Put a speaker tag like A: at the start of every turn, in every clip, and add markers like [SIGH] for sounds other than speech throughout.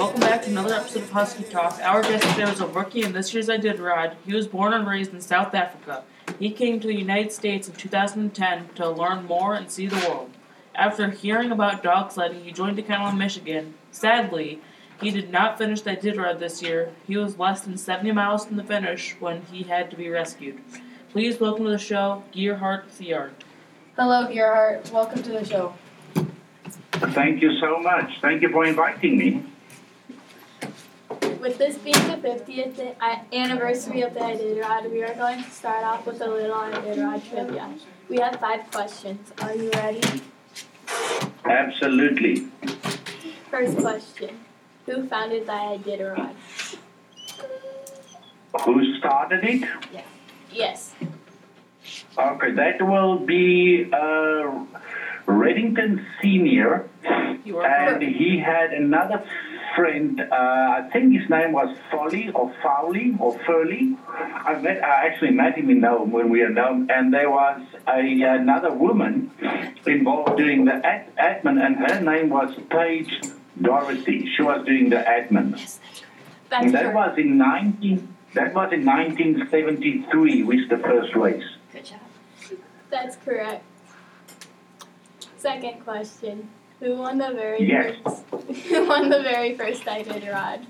A: Welcome back to another episode of Husky Talk. Our guest today was a rookie in this year's Iditarod. He was born and raised in South Africa. He came to the United States in 2010 to learn more and see the world. After hearing about dog sledding, he joined the kennel in Michigan. Sadly, he did not finish the Iditarod this year. He was less than 70 miles from the finish when he had to be rescued. Please welcome to the show, Gerhardt Thiart.
B: Hello, Gerhard. Welcome to the show.
C: Thank you so much. Thank you for inviting me.
B: With this being the 50th anniversary of the Iditarod, we are going to start off with a little Iditarod trivia. We have five questions. Are you ready?
C: Absolutely.
B: First question Who founded the Iditarod?
C: Who started it?
B: Yes. yes.
C: Okay, that will be uh, Redington Senior,
A: You are
C: and he had another friend. Uh, I think his name was Folly or Fowley or Furley. I met. I actually met him in Nome when we were in Nome, and there was a, another woman involved doing the ad, admin, and her name was Page Dorothy. She was doing the admin.
B: That's
C: And that was in 19. That was in 1973, was the first race.
B: Good job. That's correct. Second question Who won the very
C: Yes.
B: first? [LAUGHS] Who won the very first Iditarod?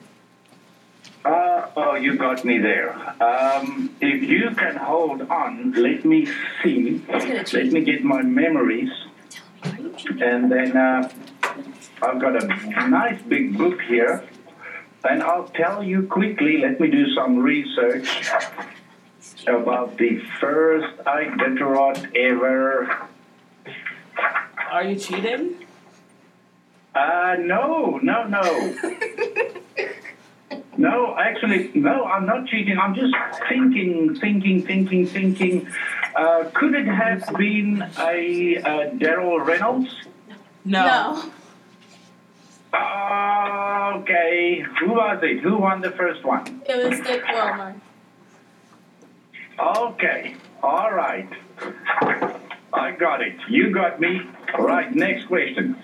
C: Uh, oh, you got me there. Um, if you can hold on, let me see. Let me get my memories. And then uh, I've got a nice big book here. And I'll tell you quickly, let me do some research about the first Iditarod ever.
A: Are you cheating?
C: Uh, no, no, no. [LAUGHS] No, actually, no, I'm not cheating. I'm just thinking, thinking, thinking, thinking. Uh, could it have been a, uh Daryl Reynolds?
A: No.
C: Uh, okay, who was it? Who won the first one?
B: It was Dick Wilmarth.
C: Okay, all right. I got it. You got me. All right, next question.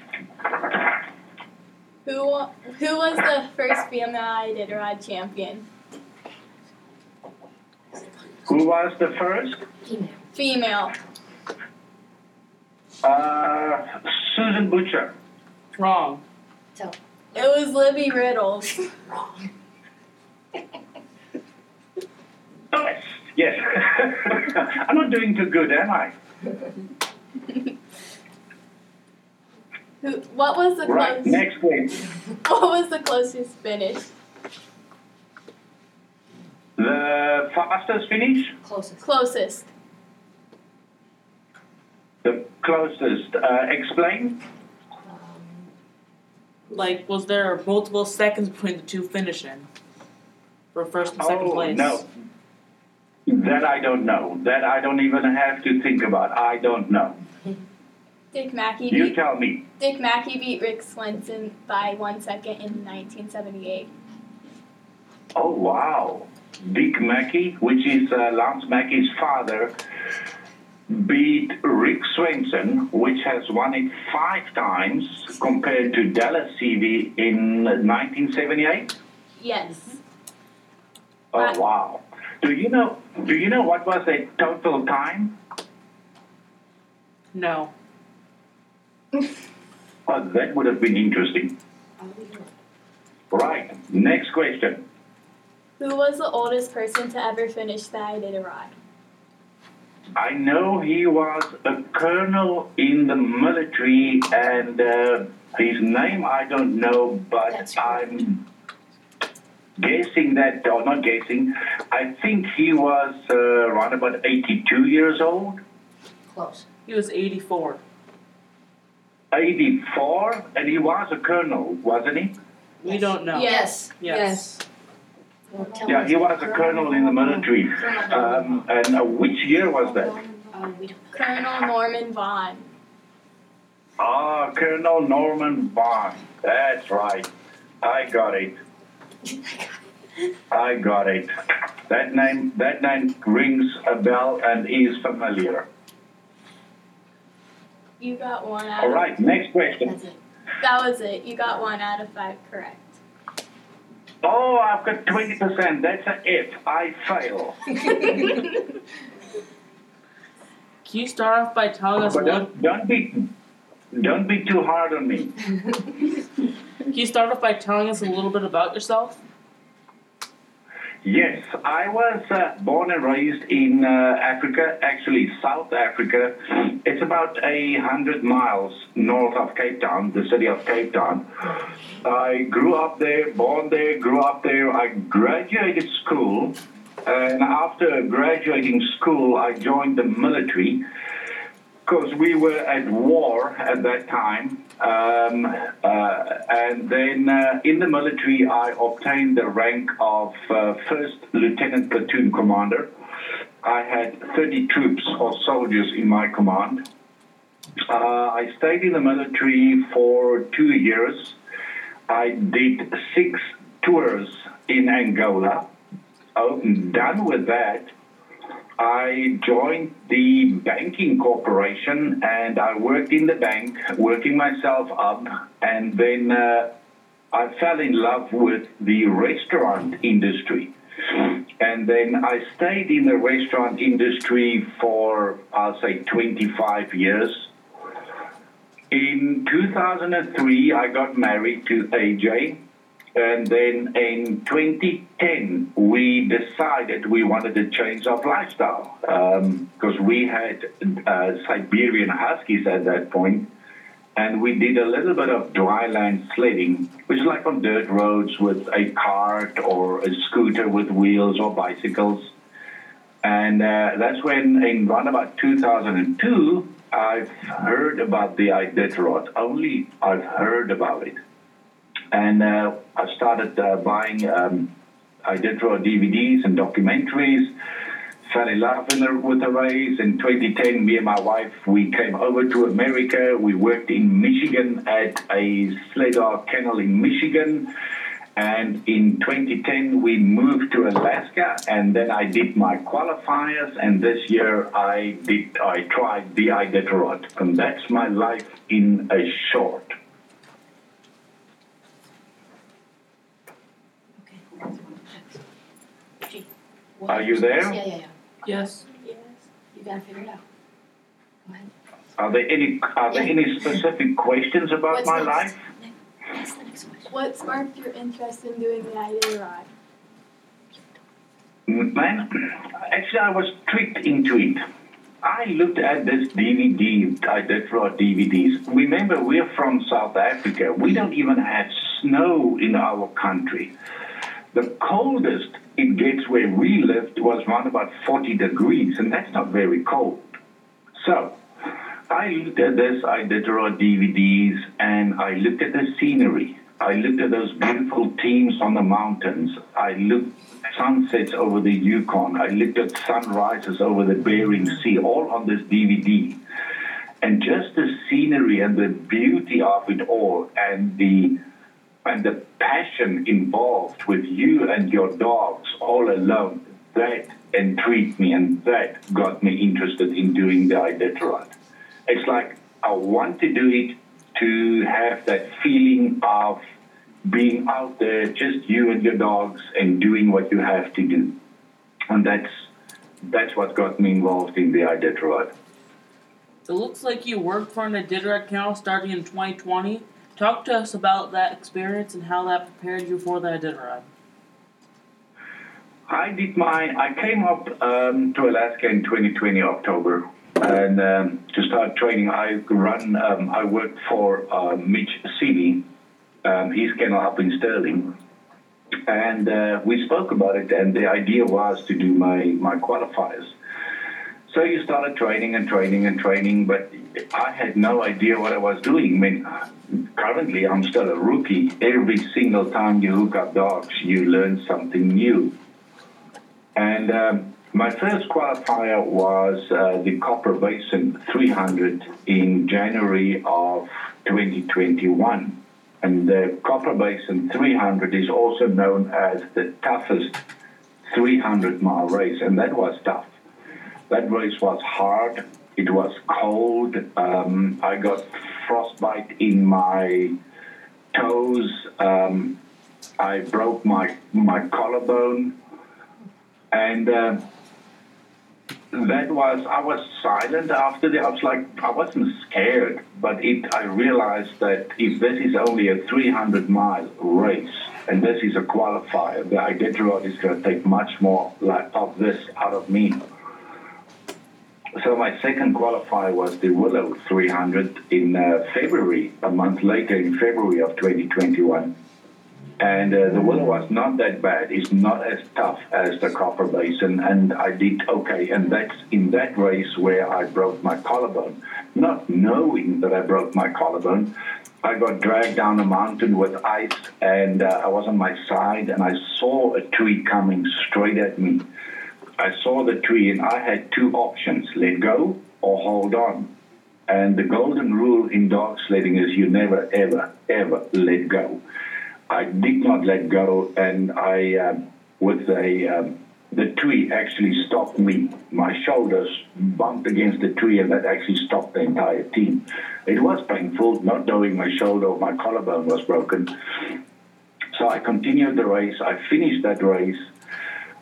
B: Who who was the first female Iditarod champion?
C: Who was the first?
B: Female.
C: Uh, Susan Butcher.
A: Wrong.
B: It was Libby Riddles.
C: Yes, yes. [LAUGHS] I'm not doing too good, am I? [LAUGHS]
B: Who? What was the
C: Right,
B: close,
C: next question. [LAUGHS]
B: What was the closest finish?
C: The fastest finish?
D: Closest.
B: Closest.
C: The closest. Uh, explain?
A: Like, was there multiple seconds between the two finishing? For first and second
C: oh,
A: place?
C: no. That I don't know. That I don't even have to think about. I don't know.
B: Dick Mackey
C: You
B: beat
C: tell me.
B: Dick Mackey beat Rick Swenson by one second in 1978.
C: Oh, wow. Dick Mackey, which is uh, Lance Mackey's father, beat Rick Swenson, which has won it five times compared to Dallas Seavey in 1978.
B: Yes.
C: Oh
B: Wow.
C: wow! Do you know? Do you know what was the total time?
A: No.
C: Oh, that would have been interesting. Right. Next question.
B: Who was the oldest person to ever finish the Iditarod?
C: I know he was a colonel in the military, and uh, his name I don't know, but
D: That's.
C: I'm guessing that, or not guessing. I think he was uh, around about 82 years old,
D: Close.
A: He was 84.
C: 84, and he was a colonel, wasn't he?
A: We don't know.
D: Yes.
A: Yes.
D: Well,
C: Yeah, he was a colonel in the military. Um, and uh, which year was that?
D: Oh, we don't.
B: Colonel Norman Vaughan.
C: Ah, Colonel Norman Bond. That's right. I got it. I got it. That name, that name rings a bell and is familiar.
B: You got one out
C: All
B: of
C: right, next question.
B: That was it. You got one out of five correct.
C: Oh, I've got 20%. That's a F. I fail. [LAUGHS]
A: Can you start off by telling us
C: But
A: little?
C: don't, don't be don't be too hard on me.
A: Can you start off by telling us a little bit about yourself?
C: Yes, I was uh, born and raised in uh, Africa, actually South Africa. It's about a hundred miles north of Cape Town, the city of Cape Town. I grew up there, born there, grew up there. I graduated school, and after graduating school, I joined the military because we were at war at that time. Um, uh, and then uh, in the military, I obtained the rank of uh, first lieutenant platoon commander. I had 30 troops or soldiers in my command. Uh, I stayed in the military for two years. I did six tours in Angola. Oh, done with that, I joined the banking corporation and I worked in the bank, working myself up, and then uh, I fell in love with the restaurant industry. And then I stayed in the restaurant industry for, I'll say, 25 years. In 2003, I got married to AJ. And then in 2010, we decided we wanted to change our lifestyle because we had uh, Siberian Huskies at that point, and we did a little bit of dryland sledding, which is like on dirt roads with a cart or a scooter with wheels or bicycles. And uh, that's when, in around about 2002, I've heard about the Iditarod. Only I've heard about it and uh, I started uh, buying. Um, I did draw DVDs and documentaries. Fell in love in the, with the race. In 2010, me and my wife we came over to America. We worked in Michigan at a sled dog kennel in Michigan. And in 2010, we moved to Alaska, and then I did my qualifiers. And this year, I did I tried the Iditarod, and that's my life in a short.
D: Okay. Gee,
C: Are you there?
D: Yeah, yeah, yeah.
A: Yes.
B: Yes.
D: You gotta figure it out. Go ahead.
C: Are there any are there
D: Yeah.
C: any specific questions about
D: What's
C: my
D: next?
C: life?
D: Ne- That's the next question.
B: What sparked your interest in doing the Iditarod?
C: Man, actually, I was tricked into it. I looked at this DVD I did for our DVDs. Remember, we're from South Africa. We don't even have snow in our country. The coldest it gets where we lived was around about 40 degrees, and that's not very cold. So, I looked at this, I did raw DVDs, and I looked at the scenery. I looked at those beautiful teams on the mountains. I looked at sunsets over the Yukon. I looked at sunrises over the Bering Sea, all on this DVD. And just the scenery and the beauty of it all, and the and the passion involved with you and your dogs all alone, that intrigued me, and that got me interested in doing the Iditarod. It's like I want to do it to have that feeling of being out there, just you and your dogs, and doing what you have to do. And that's that's what got me involved in the Iditarod.
A: It looks like you worked for an Iditarod kennel starting in 2020. Talk to us about that experience and how that prepared you for the Iditarod.
C: I did my. I came up um, to Alaska in 2020 October, and um, to start training, I run. Um, I worked for uh, Mitch Seavey, um, his kennel up in Sterling, and uh, we spoke about it. And the idea was to do my my qualifiers. So you started training and training and training, but I had no idea what I was doing. I mean, currently I'm still a rookie. Every single time you hook up dogs, you learn something new. And um, my first qualifier was uh, the Copper Basin 300 in January of 2021. And the Copper Basin 300 is also known as the toughest 300 mile race, and that was tough. That race was hard. It was cold. Um, I got frostbite in my toes. Um, I broke my my collarbone, and uh, that was I was silent after that. I was like I wasn't scared, but it I realized that if this is only a 300 mile race and this is a qualifier, the Iditarod is going to take much more like of this out of me. So my second qualifier was the Willow 300 in uh, February, a month later in February of 2021. And uh, the Willow was not that bad. It's not as tough as the Copper Basin, and I did okay. And that's in that race where I broke my collarbone. Not knowing that I broke my collarbone, I got dragged down a mountain with ice, and uh, I was on my side, and I saw a tree coming straight at me. I saw the tree, and I had two options let go or hold on. And the golden rule in dog sledding is you never, ever, ever let go. I did not let go, and I, um, with a, um, the tree actually stopped me. My shoulders bumped against the tree, and that actually stopped the entire team. It was painful, not knowing my shoulder or my collarbone was broken. So I continued the race. I finished that race.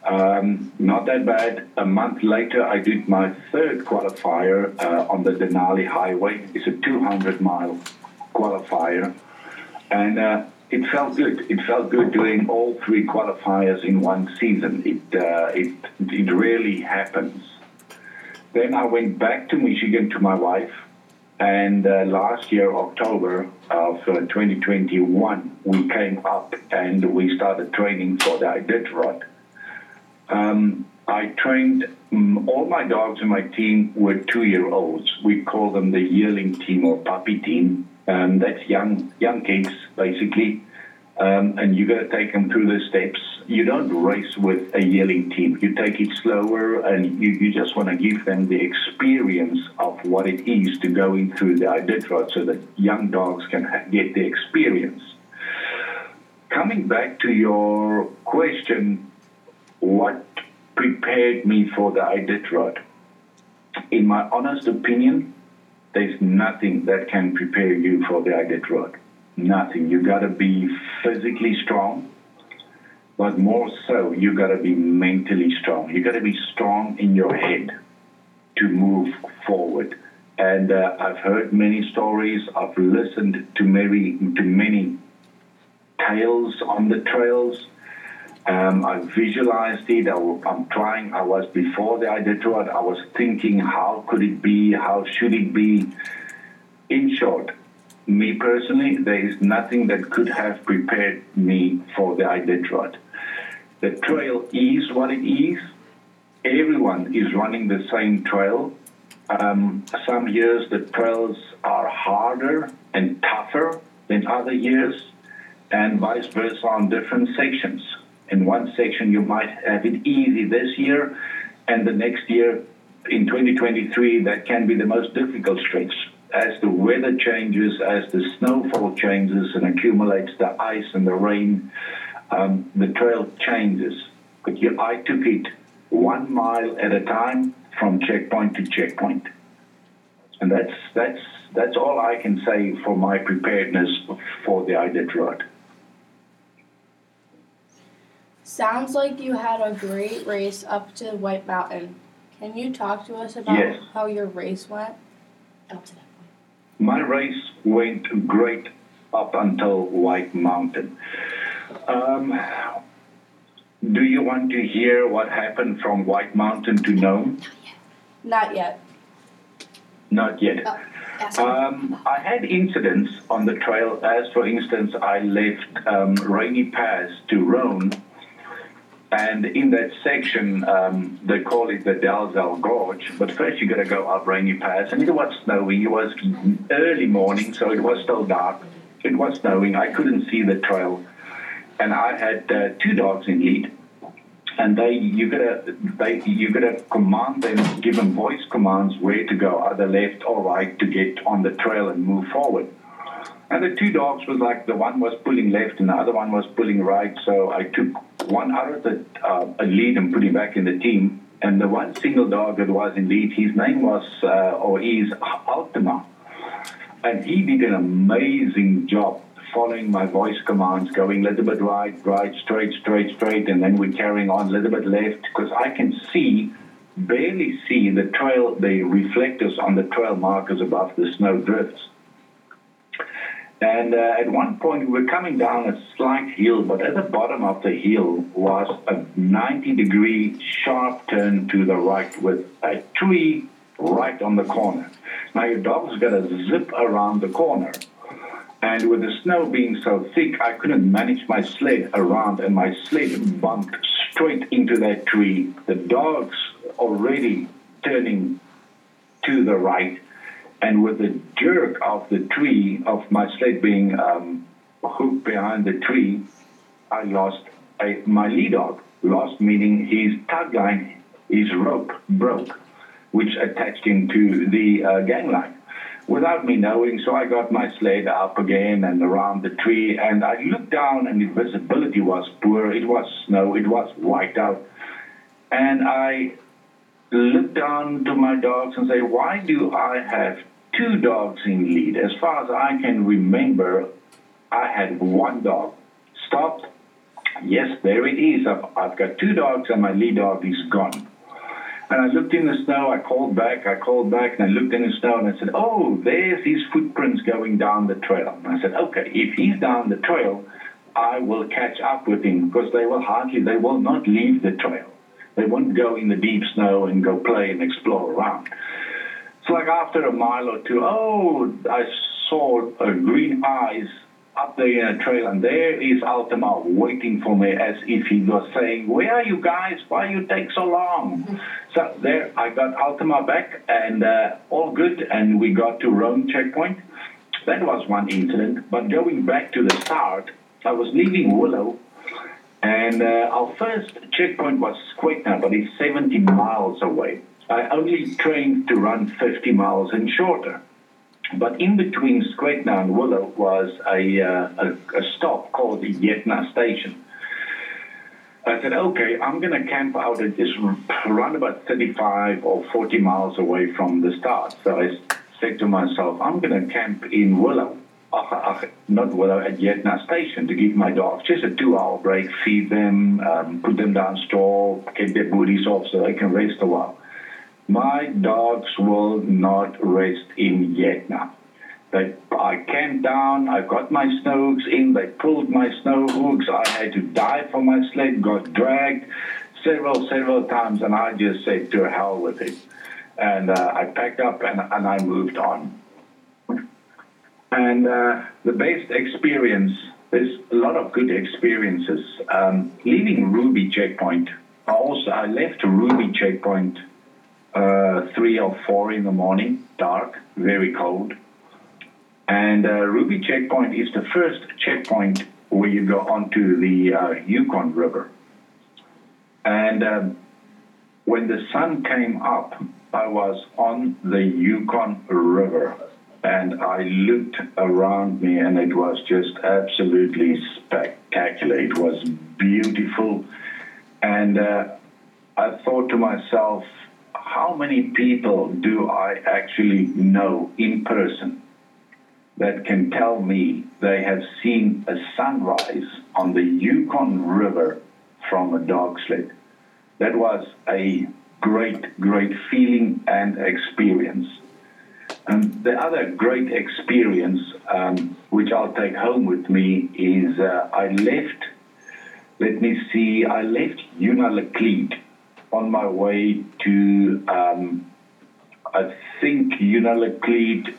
C: Um, not that bad. A month later, I did my third qualifier uh, on the Denali Highway. It's a 200 mile qualifier. And uh, it felt good. It felt good doing all three qualifiers in one season. It, uh, it, it really happens. Then I went back to Michigan to my wife. And uh, last year, October of uh, 2021, we came up and we started training for the Iditarod. Um, I trained um, all my dogs in my team were two-year-olds. We call them the yearling team or puppy team. Um, that's young young kids basically, um, and you got to take them through the steps. You don't race with a yearling team. You take it slower, and you, you just want to give them the experience of what it is to going through the Iditarod, so that young dogs can get the experience. Coming back to your question, what prepared me for the Iditarod? In my honest opinion, there's nothing that can prepare you for the Iditarod. Nothing. You got to be physically strong, but more so, you got to be mentally strong. You got to be strong in your head to move forward. And uh, I've heard many stories. I've listened to many to many tales on the trails. Um, I visualized it. I, am trying. I was before the Iditarod. I was thinking, how could it be? How should it be? In short, me personally, there is nothing that could have prepared me for the Iditarod. The trail is what it is. Everyone is running the same trail. Um, some years the trails are harder and tougher than other years, and vice versa on different sections. In one section, you might have it easy this year, and the next year, in 2023, that can be the most difficult stretch. As the weather changes, as the snowfall changes and accumulates the ice and the rain, um, the trail changes. But you, I took it one mile at a time from checkpoint to checkpoint. And that's, that's, that's all I can say for my preparedness for the Iditarod.
B: Sounds like you had a great race up to White Mountain. Can you talk to us about
C: Yes.
B: how your race went?
D: Up to that point.
C: My race went great up until White Mountain. Um, do you want to hear what happened from White Mountain to Nome?
B: Not yet.
C: Not yet.
D: Oh.
C: Um, I had incidents on the trail, as for instance, I left um, Rainy Pass to Rohn, and in that section, um, they call it the Dalzell Gorge, but first you got to go up Rainy Pass, and it was snowing. It was early morning, so it was still dark. It was snowing. I couldn't see the trail, and I had uh, two dogs in lead and they you gotta they you gotta command them, give them voice commands where to go, either left or right, to get on the trail and move forward. And the two dogs was like the one was pulling left and the other one was pulling right. So I took one out of the uh, a lead and put him back in the team. And the one single dog that was in lead, his name was uh, or is Altima, and he did an amazing job following my voice commands, going a little bit right, right, straight, straight, straight, and then we're carrying on a little bit left because I can see, barely see the trail, the reflectors on the trail markers above the snow drifts. And uh, at one point, we were coming down a slight hill, but at the bottom of the hill was a 90 degree sharp turn to the right with a tree right on the corner. Now, your dog's got to zip around the corner. And with the snow being so thick, I couldn't manage my sled around, and my sled bumped straight into that tree. The dog's already turning to the right and with the jerk of the tree, of my sled being um, hooked behind the tree, I lost my lead dog. Lost meaning his tug line, his rope broke, which attached him to the uh, gang line without me knowing. So I got my sled up again and around the tree, and I looked down, and the visibility was poor. It was snow. It was white out, and I looked down to my dogs and say, "Why do I have two dogs in lead. As far as I can remember, I had one dog. Stopped. Yes, there it is. I've, I've got two dogs and my lead dog is gone. And I looked in the snow, I called back, I called back, and I looked in the snow and I said, Oh, there's his footprints going down the trail. And I said, Okay, if he's down the trail, I will catch up with him because they will hardly, they will not leave the trail. They won't go in the deep snow and go play and explore around. It's like after a mile or two, oh, I saw a green eyes up there in a trail, and there is Altima waiting for me as if he was saying, Where are you guys? Why you take so long? [LAUGHS] So there, I got Altima back, and uh, all good, and we got to Rohn checkpoint. That was one incident. But going back to the start, I was leaving Willow, and uh, our first checkpoint was Skwentna, but it's 70 miles away. I only trained to run 50 miles and shorter. But in between Skwentna and Willow was a, uh, a, a, stop called the Yentna Station. I said, okay, I'm going to camp out at this around about 35 or 40 miles away from the start. So I said to myself, I'm going to camp in Willow, not Willow, at Yentna Station to give my dogs just a two hour break, feed them, um, put them down stall, get their booties off so they can rest a while. My dogs will not rest in Yentna. They, I camped down, I got my snow hooks in, they pulled my snow hooks, I had to dive for my sled, got dragged several, several times, and I just said, to hell with it. And uh, I packed up and, and I moved on. And uh, the best experience, there's a lot of good experiences. Um, leaving Ruby checkpoint, I also I left Ruby checkpoint uh, three or four in the morning, dark, very cold. And uh, Ruby checkpoint is the first checkpoint where you go onto the uh, Yukon River. And um, when the sun came up, I was on the Yukon River and I looked around me and it was just absolutely spectacular. It was beautiful. And uh, I thought to myself, how many people do I actually know in person that can tell me they have seen a sunrise on the Yukon River from a dog sled? That was a great, great feeling and experience. And the other great experience, um, which I'll take home with me, is uh, I left, let me see, I left Unalakleet on my way to, um, I think, Unalakleet.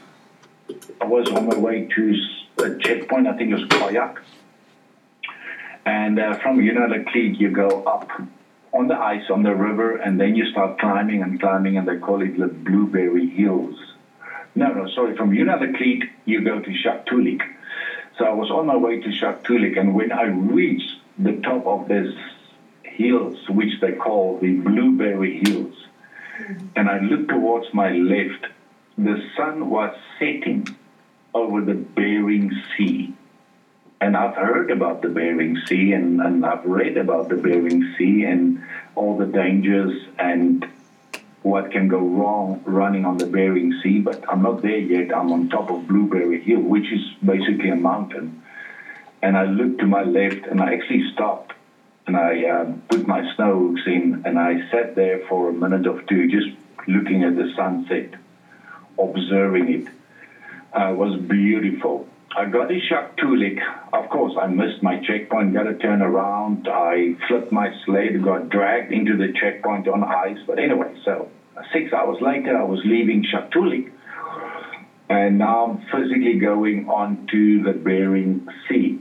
C: I was on my way to a checkpoint, I think it was Kayak. And uh, from Unalakleet, you go up on the ice on the river, and then you start climbing and climbing, and they call it the Blueberry Hills. No, no, sorry. From Unalakleet, you go to Shaktoolik. So I was on my way to Shaktoolik, and when I reached the top of this hills, which they call the Blueberry Hills. Mm-hmm. And I looked towards my left. The sun was setting over the Bering Sea. And I've heard about the Bering Sea and, and I've read about the Bering Sea and all the dangers and what can go wrong running on the Bering Sea, but I'm not there yet. I'm on top of Blueberry Hill, which is basically a mountain. and I looked to my left, and I actually stopped, and I um, put my snow hooks in, and I sat there for a minute or two, just looking at the sunset, observing it. Uh, it was beautiful. I got a Shaktoolik. Of course, I missed my checkpoint, got to turn around. I flipped my sled, got dragged into the checkpoint on ice. But anyway, so six hours later, I was leaving Shaktoolik. And now I'm physically going on to the Bering Sea.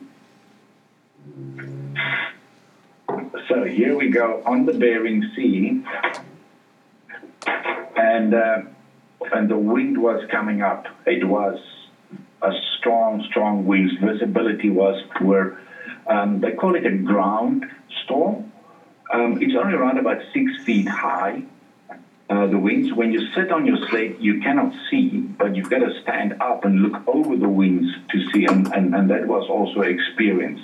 C: So here we go on the Bering Sea. And, uh, and the wind was coming up. It was a strong, strong winds. Visibility was poor. Um, they call it a ground storm. Um, it's only around about six feet high. Uh, the winds, when you sit on your sled, you cannot see, but you've got to stand up and look over the winds to see. And, and, and that was also experience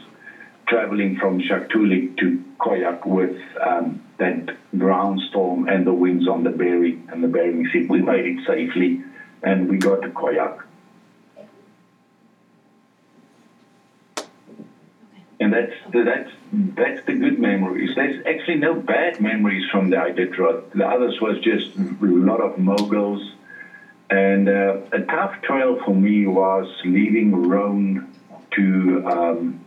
C: traveling from Shaktoolik to Koyuk with um, that ground storm and the winds on the Bering and the Bering Sea. We made it safely, and we got to Koyuk. And that's the, that's that's the good memories. There's actually no bad memories from the Iditarod. The others was just a lot of moguls. And uh, a tough trail for me was leaving Rohn to um,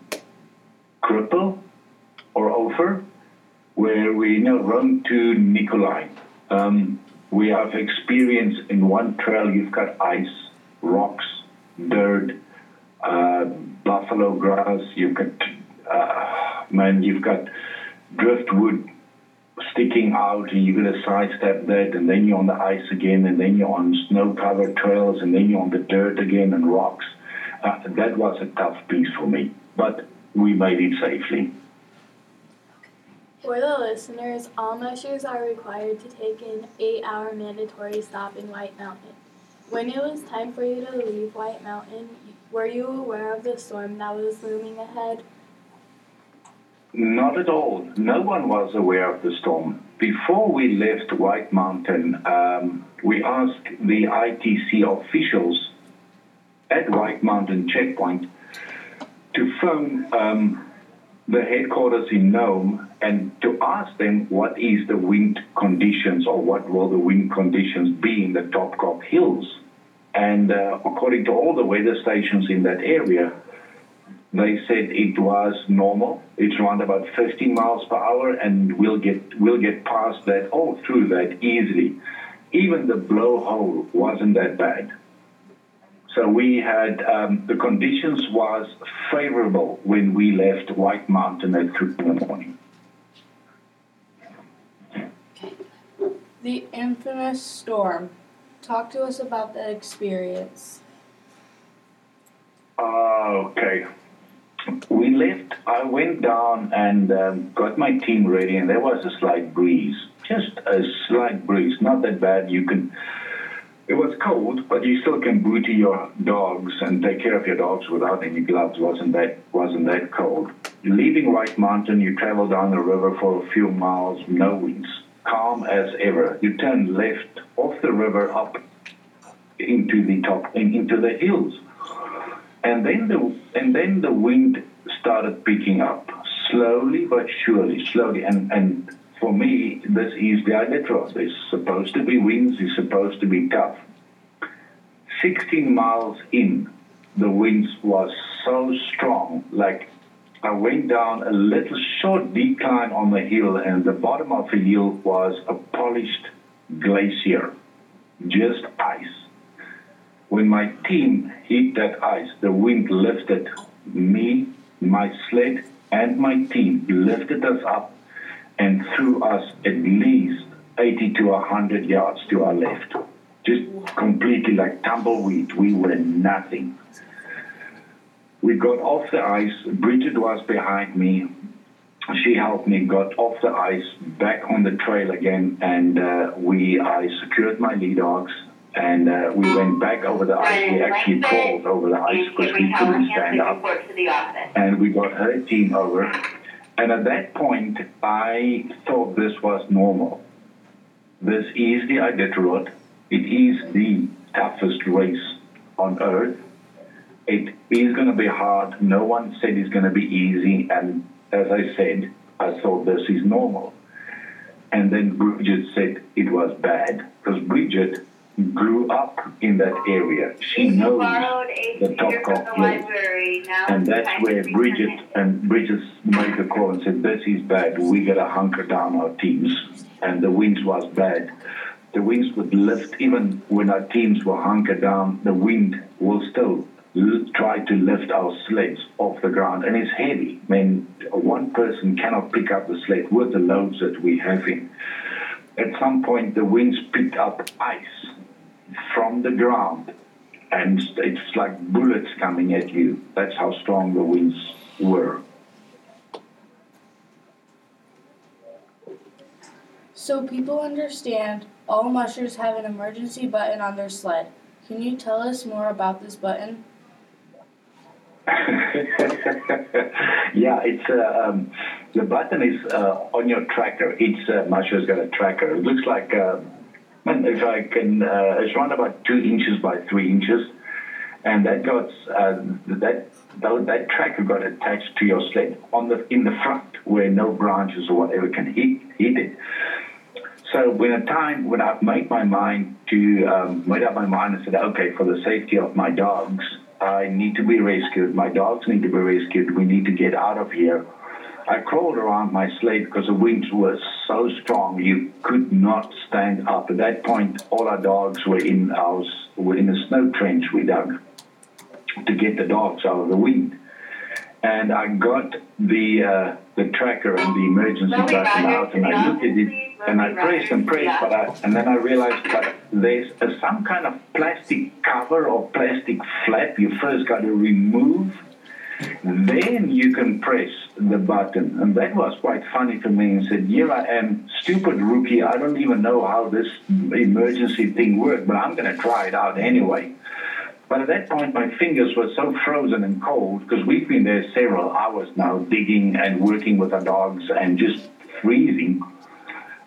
C: Cripple or Ophir, where we now run to Nikolai. Um, we have experience in one trail. You've got ice, rocks, dirt, uh, buffalo grass. You've got uh, man, you've got driftwood sticking out, and you're going to sidestep that, and then you're on the ice again, and then you're on snow-covered trails, and then you're on the dirt again and rocks. Uh, that was a tough piece for me, but we made it safely.
B: For the listeners, all mushers are required to take an eight-hour mandatory stop in White Mountain. When it was time for you to leave White Mountain, were you aware of the storm that was looming ahead?
C: Not at all. No one was aware of the storm. Before we left White Mountain, um, we asked the ITC officials at White Mountain Checkpoint to phone um, the headquarters in Nome and to ask them what is the wind conditions or what will the wind conditions be in the Topkok Hills. And uh, according to all the weather stations in that area, they said it was normal. It's around about 15 miles per hour, and we'll get we'll get past that all through that easily. Even the blowhole wasn't that bad. So we had um, the conditions was favorable when we left White Mountain at three in the morning.
E: The infamous storm. Talk to us about that experience.
C: Uh, okay. We left. I went down and um, got my team ready, and there was a slight breeze, just a slight breeze, not that bad. You can. It was cold, but you still can booty your dogs and take care of your dogs without any gloves. wasn't that wasn't that cold? Leaving White Mountain, you travel down the river for a few miles, no winds, calm as ever. You turn left off the river up into the top, and into the hills and then the and then the wind started picking up slowly but surely, slowly. And and for me, this is the Iditarod. There's supposed to be winds. It's supposed to be tough. 16 miles in, the winds was so strong. Like I went down a little short decline on the hill, and the bottom of the hill was a polished glacier, just ice. When my team hit that ice, the wind lifted me, my sled, and my team lifted us up and threw us at least 80 to 100 yards to our left. Just completely like tumbleweed. We were nothing. We got off the ice. Bridget was behind me. She helped me, got off the ice, back on the trail again, and uh, we I secured my lead dogs and uh, we went back over the ice. We actually crawled over the ice because we couldn't stand up. And we got her team over. And at that point, I thought this was normal. This is the Iditarod. It is the toughest race on earth. It is going to be hard. No one said it's going to be easy. And as I said, I thought this is normal. And then Bridget said it was bad because Bridget grew up in that area. She knows the Topkok place. And that's where Bridget and Bridget made the call and said, This is bad. We gotta hunker down our teams. And the winds was bad. The winds would lift even when our teams were hunkered down, the wind will still try to lift our sleds off the ground. And it's heavy. I mean one person cannot pick up the sled with the loads that we have in. At some point the winds picked up ice from the ground, and it's like bullets coming at you. That's how strong the winds were.
E: So people understand all mushers have an emergency button on their sled. Can you tell us more about this button? [LAUGHS]
C: yeah, it's uh, um, the button is uh, on your tracker. Each uh, musher's got a tracker. It looks like uh, if I can, uh, it's around about two inches by three inches, and that got uh, that that that tracker got attached to your sled on the in the front where no branches or whatever can hit hit it. So when a time when I've made my mind to um, made up my mind and said, okay, for the safety of my dogs, I need to be rescued. My dogs need to be rescued. We need to get out of here. I crawled around my sled because the winds were so strong you could not stand up. At that point, all our dogs were in our were in a snow trench we dug to get the dogs out of the wind. And I got the uh, the tracker and the emergency button out, and I looked at it and I pressed and pressed, but I, and then I realized that there's a, some kind of plastic cover or plastic flap you first got to remove. Then you can press the button. And that was quite funny to me and said, Here I am, stupid rookie. I don't even know how this emergency thing works, but I'm going to try it out anyway. But at that point, my fingers were so frozen and cold because we've been there several hours now digging and working with our dogs and just freezing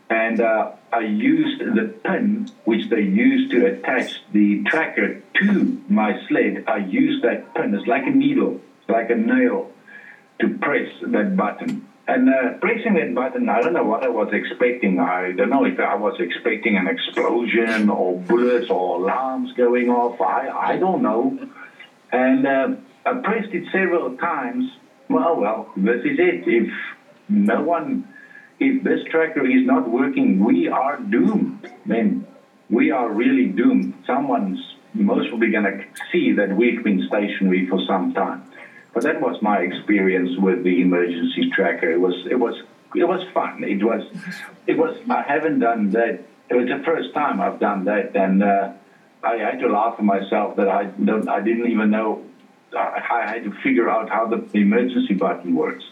C: and uh, I used the pin which they used to attach the tracker to my sled. I used that pin. It's like a needle, like a nail, to press that button. And uh, pressing that button, I don't know what I was expecting. I don't know if I was expecting an explosion or bullets or alarms going off. I, I don't know. And uh, I pressed it several times. Well, well, this is it. If no one if this tracker is not working, we are doomed. Mean, we are really doomed. Someone's most probably going to see that we've been stationary for some time. But that was my experience with the emergency tracker. It was it was it was fun. It was it was. I haven't done that. It was the first time I've done that, and uh, I had to laugh at myself that I don't. I didn't even know. I had to figure out how the emergency button works.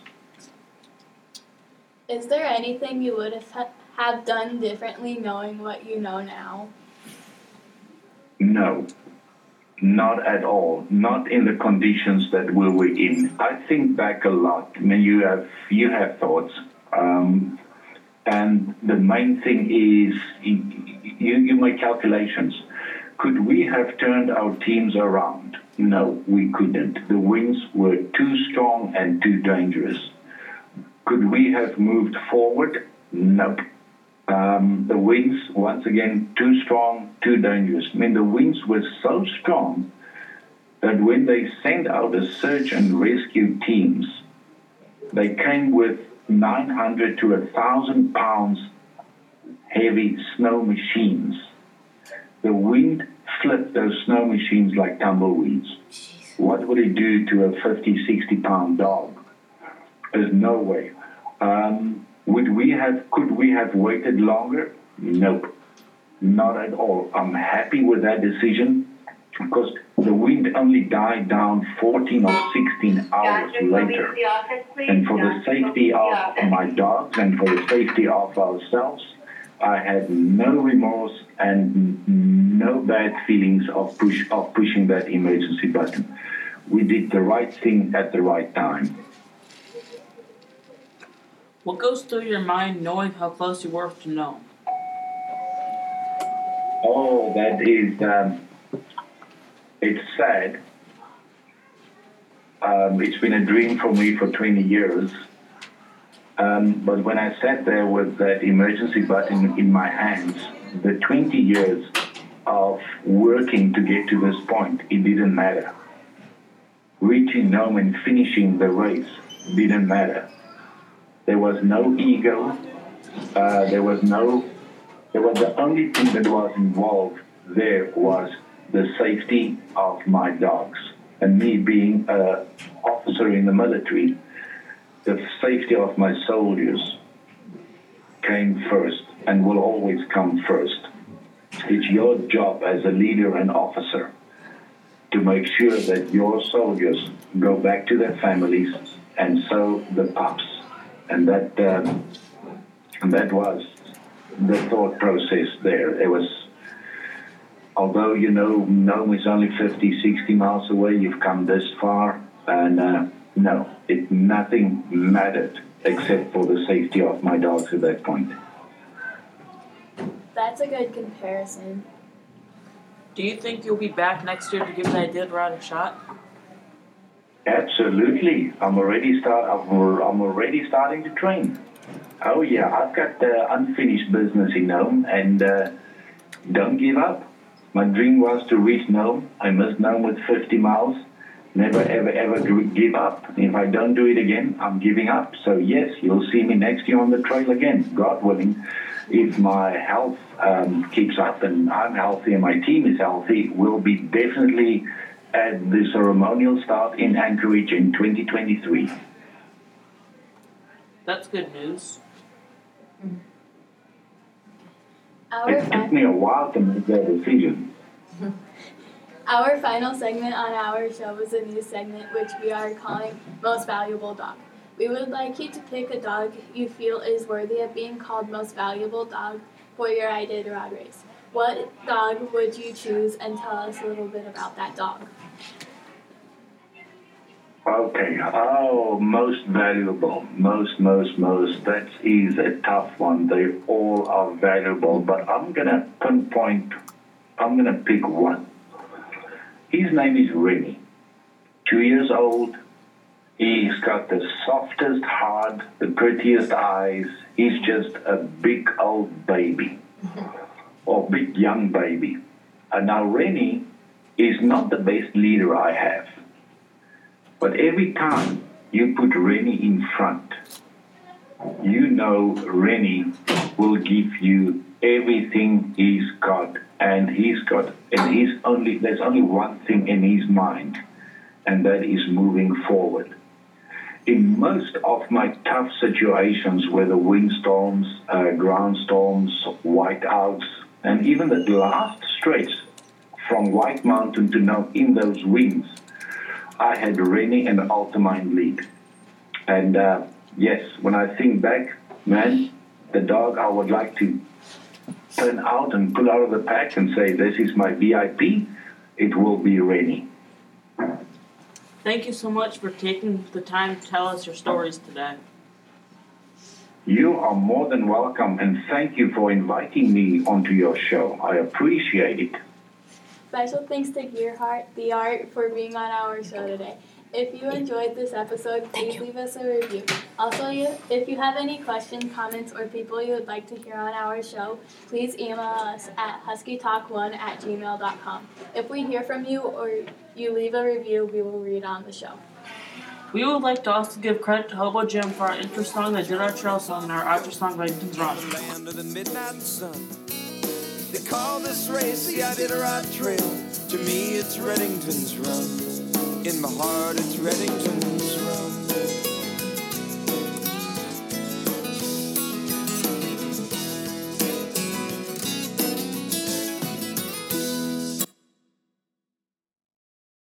B: Is there anything you would have done differently knowing what you know now?
C: No, not at all. Not in the conditions that we were in. I think back a lot. I mean, you have you have thoughts, um, and the main thing is you you make calculations. Could we have turned our teams around? No, we couldn't. The winds were too strong and too dangerous. Could we have moved forward? Nope. Um, the winds, once again, too strong, too dangerous. I mean, the winds were so strong that when they sent out a search and rescue teams, they came with 900 to 1,000 pounds heavy snow machines. The wind flipped those snow machines like tumbleweeds. What would it do to a 50, 60 pound dog? There's no way. Um, would we have? Could we have waited longer? Nope, not at all. I'm happy with that decision because the wind only died down 14 or 16 hours later. And for the safety of my dogs and for the safety of ourselves, I had no remorse and no bad feelings of push of pushing that emergency button. We did the right thing at the right time.
A: What goes through your mind knowing how close you were to Nome?
C: Oh, that is, um, it's sad. Um, it's been a dream for me for 20 years. Um, but when I sat there with that emergency button in my hands, the 20 years of working to get to this point, it didn't matter. Reaching home and finishing the race didn't matter. There was no ego. Uh, there was no. There was the only thing that was involved there was the safety of my dogs. And me being an officer in the military, the safety of my soldiers came first and will always come first. It's your job as a leader and officer to make sure that your soldiers go back to their families and so the pups. And that, and that was the thought process there. It was although you know Nome is only 50, 60 miles away, you've come this far, and uh, no, it nothing mattered except for the safety of my dogs at that point.
B: That's a good comparison.
A: Do you think you'll be back next year to give that Iditarod a shot?
C: Absolutely, I'm already start. I'm, already starting to train. Oh yeah, I've got uh, unfinished business in Nome, and uh, don't give up. My dream was to reach Nome. I missed Nome with 50 miles. Never, ever, ever give up. If I don't do it again, I'm giving up. So, yes, you'll see me next year on the trail again, God willing. If my health um, keeps up and I'm healthy and my team is healthy, we'll be definitely at the ceremonial start in Anchorage in 2023.
A: That's good news.
B: Our,
C: It took me a while to make that decision. [LAUGHS]
B: our final segment on our show is a new segment which we are calling Most Valuable Dog. We would like you to pick a dog you feel is worthy of being called Most Valuable Dog for your Iditarod race. What dog would you choose and tell us a little bit about that dog?
C: Okay. Oh, most valuable. Most, most, most. That is a tough one. They all are valuable, but I'm going to pinpoint, I'm going to pick one. His name is Rennie. Two years old. He's got the softest heart, the prettiest eyes. He's just a big old baby mm-hmm. or big young baby. And now Rennie is not the best leader I have. But every time you put Rennie in front, you know Rennie will give you everything he's got, and he's got, and he's only there's only one thing in his mind, and that is moving forward. In most of my tough situations, whether windstorms, uh, ground storms, whiteouts, and even the last stretch from White Mountain to Nome in those winds, I had Rennie and Altamine lead. And uh, yes, when I think back, man, the dog I would like to turn out and pull out of the pack and say, this is my VIP, it will be Rennie.
A: Thank you so much for taking the time to tell us your stories today.
C: You are more than welcome, and thank you for inviting me onto your show. I appreciate it.
B: Special thanks to Gearheart, the art, for being on our show today. If you enjoyed this episode, please leave us a review. Also, if you have any questions, comments, or people you would like to hear on our show, please email us at huskytalk1 at gmail.com. If we hear from you or you leave a review, we will read on the show.
A: We would like to also give credit to Hobo Jim for our intro song that did our trail song and our outro song, Redington's Run.
F: Call this race the Iditarod Trail. To me, it's Redington's Run. In my heart, it's Reddington